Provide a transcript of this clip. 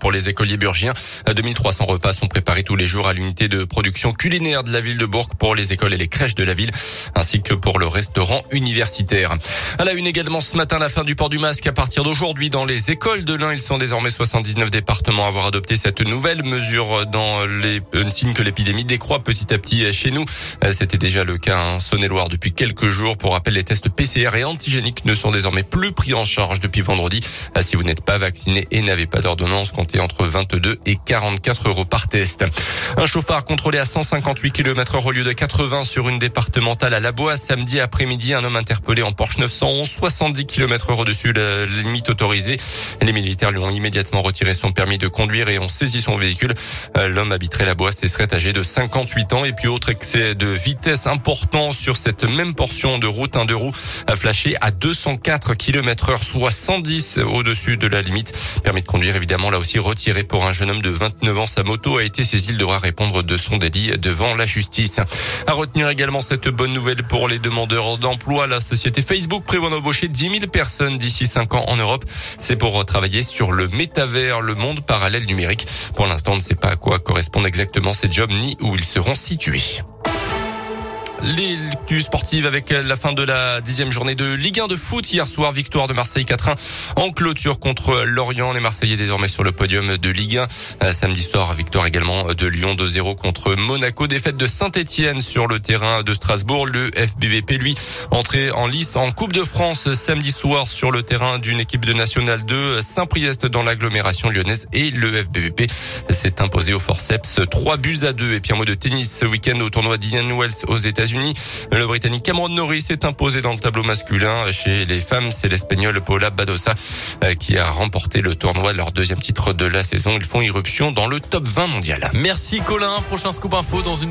Pour les écoliers burgiens, 2300 repas sont préparés tous les jours à l'unité de production culinaire de la ville de Bourg pour les écoles et les crèches de la ville, ainsi que pour le restaurant universitaire. À la une également ce matin, la fin du port du masque à partir d'aujourd'hui dans les écoles de l'Ain. Ils sont désormais 79 départements à avoir adopté cette nouvelle mesure dans les euh, signes que l'épidémie décroît petit à petit chez nous. Euh, c'était déjà le cas en Saône-et-Loire depuis quelques jours. Pour rappel, les tests PCR et antigéniques ne sont désormais plus pris en charge depuis vendredi. Euh, si vous n'êtes pas vacciné et n'avez pas d'ordonnance, compter entre 22 et 44 euros par test. Un chauffard contrôlé à 158 km heure au lieu de 80 sur une départementale à La Bois. Samedi après-midi, un homme interpellé en Porsche 911, 70 km heure au-dessus de la limite autorisée. Les militaires lui ont immédiatement retiré son permis de conduire et ont saisi son véhicule. Euh, l'homme habiterait La Bois et serait âgé de 58 ans. Et puis autre excès de vitesse important sur cette même portion de route, un deux roues a flashé à 204 km heure, soit 110 au-dessus de la limite. Permis de conduire évidemment là aussi retiré pour un jeune homme de 29 ans. Sa moto a été saisie. Il devra répondre de son délit devant la justice. À retenir également cette bonne nouvelle pour les demandeurs d'emploi. La société Facebook prévoit d'embaucher 10 000 personnes d'ici 5 ans en Europe. C'est pour travailler sur le métavers, le monde parallèle numérique. Pour l'instant, on ne sait pas à quoi correspondent exactement ces jobs ni où ils seront situés. Les lectures sportives avec la fin de la dixième journée de Ligue 1 de foot. Hier soir, victoire de Marseille 4-1 en clôture contre Lorient. Les Marseillais désormais sur le podium de Ligue 1. Euh, samedi soir, victoire également de Lyon 2-0 contre Monaco. Défaite de Saint-Etienne sur le terrain de Strasbourg. Le FBVP, lui, entré en lice en Coupe de France samedi soir sur le terrain d'une équipe de National 2. Saint-Priest dans l'agglomération lyonnaise et le FBVP s'est imposé au forceps 3 buts à 2. Et puis un mot de tennis ce week-end au tournoi d'Indian Wells aux États-Unis. Le Britannique Cameron Norris s'est imposé dans le tableau masculin. Chez les femmes, c'est l'Espagnol Paula Badosa euh, qui a remporté le tournoi, leur deuxième titre de la saison. Ils font irruption dans le top 20 mondial. Merci Colin. Prochain scoop info dans une demi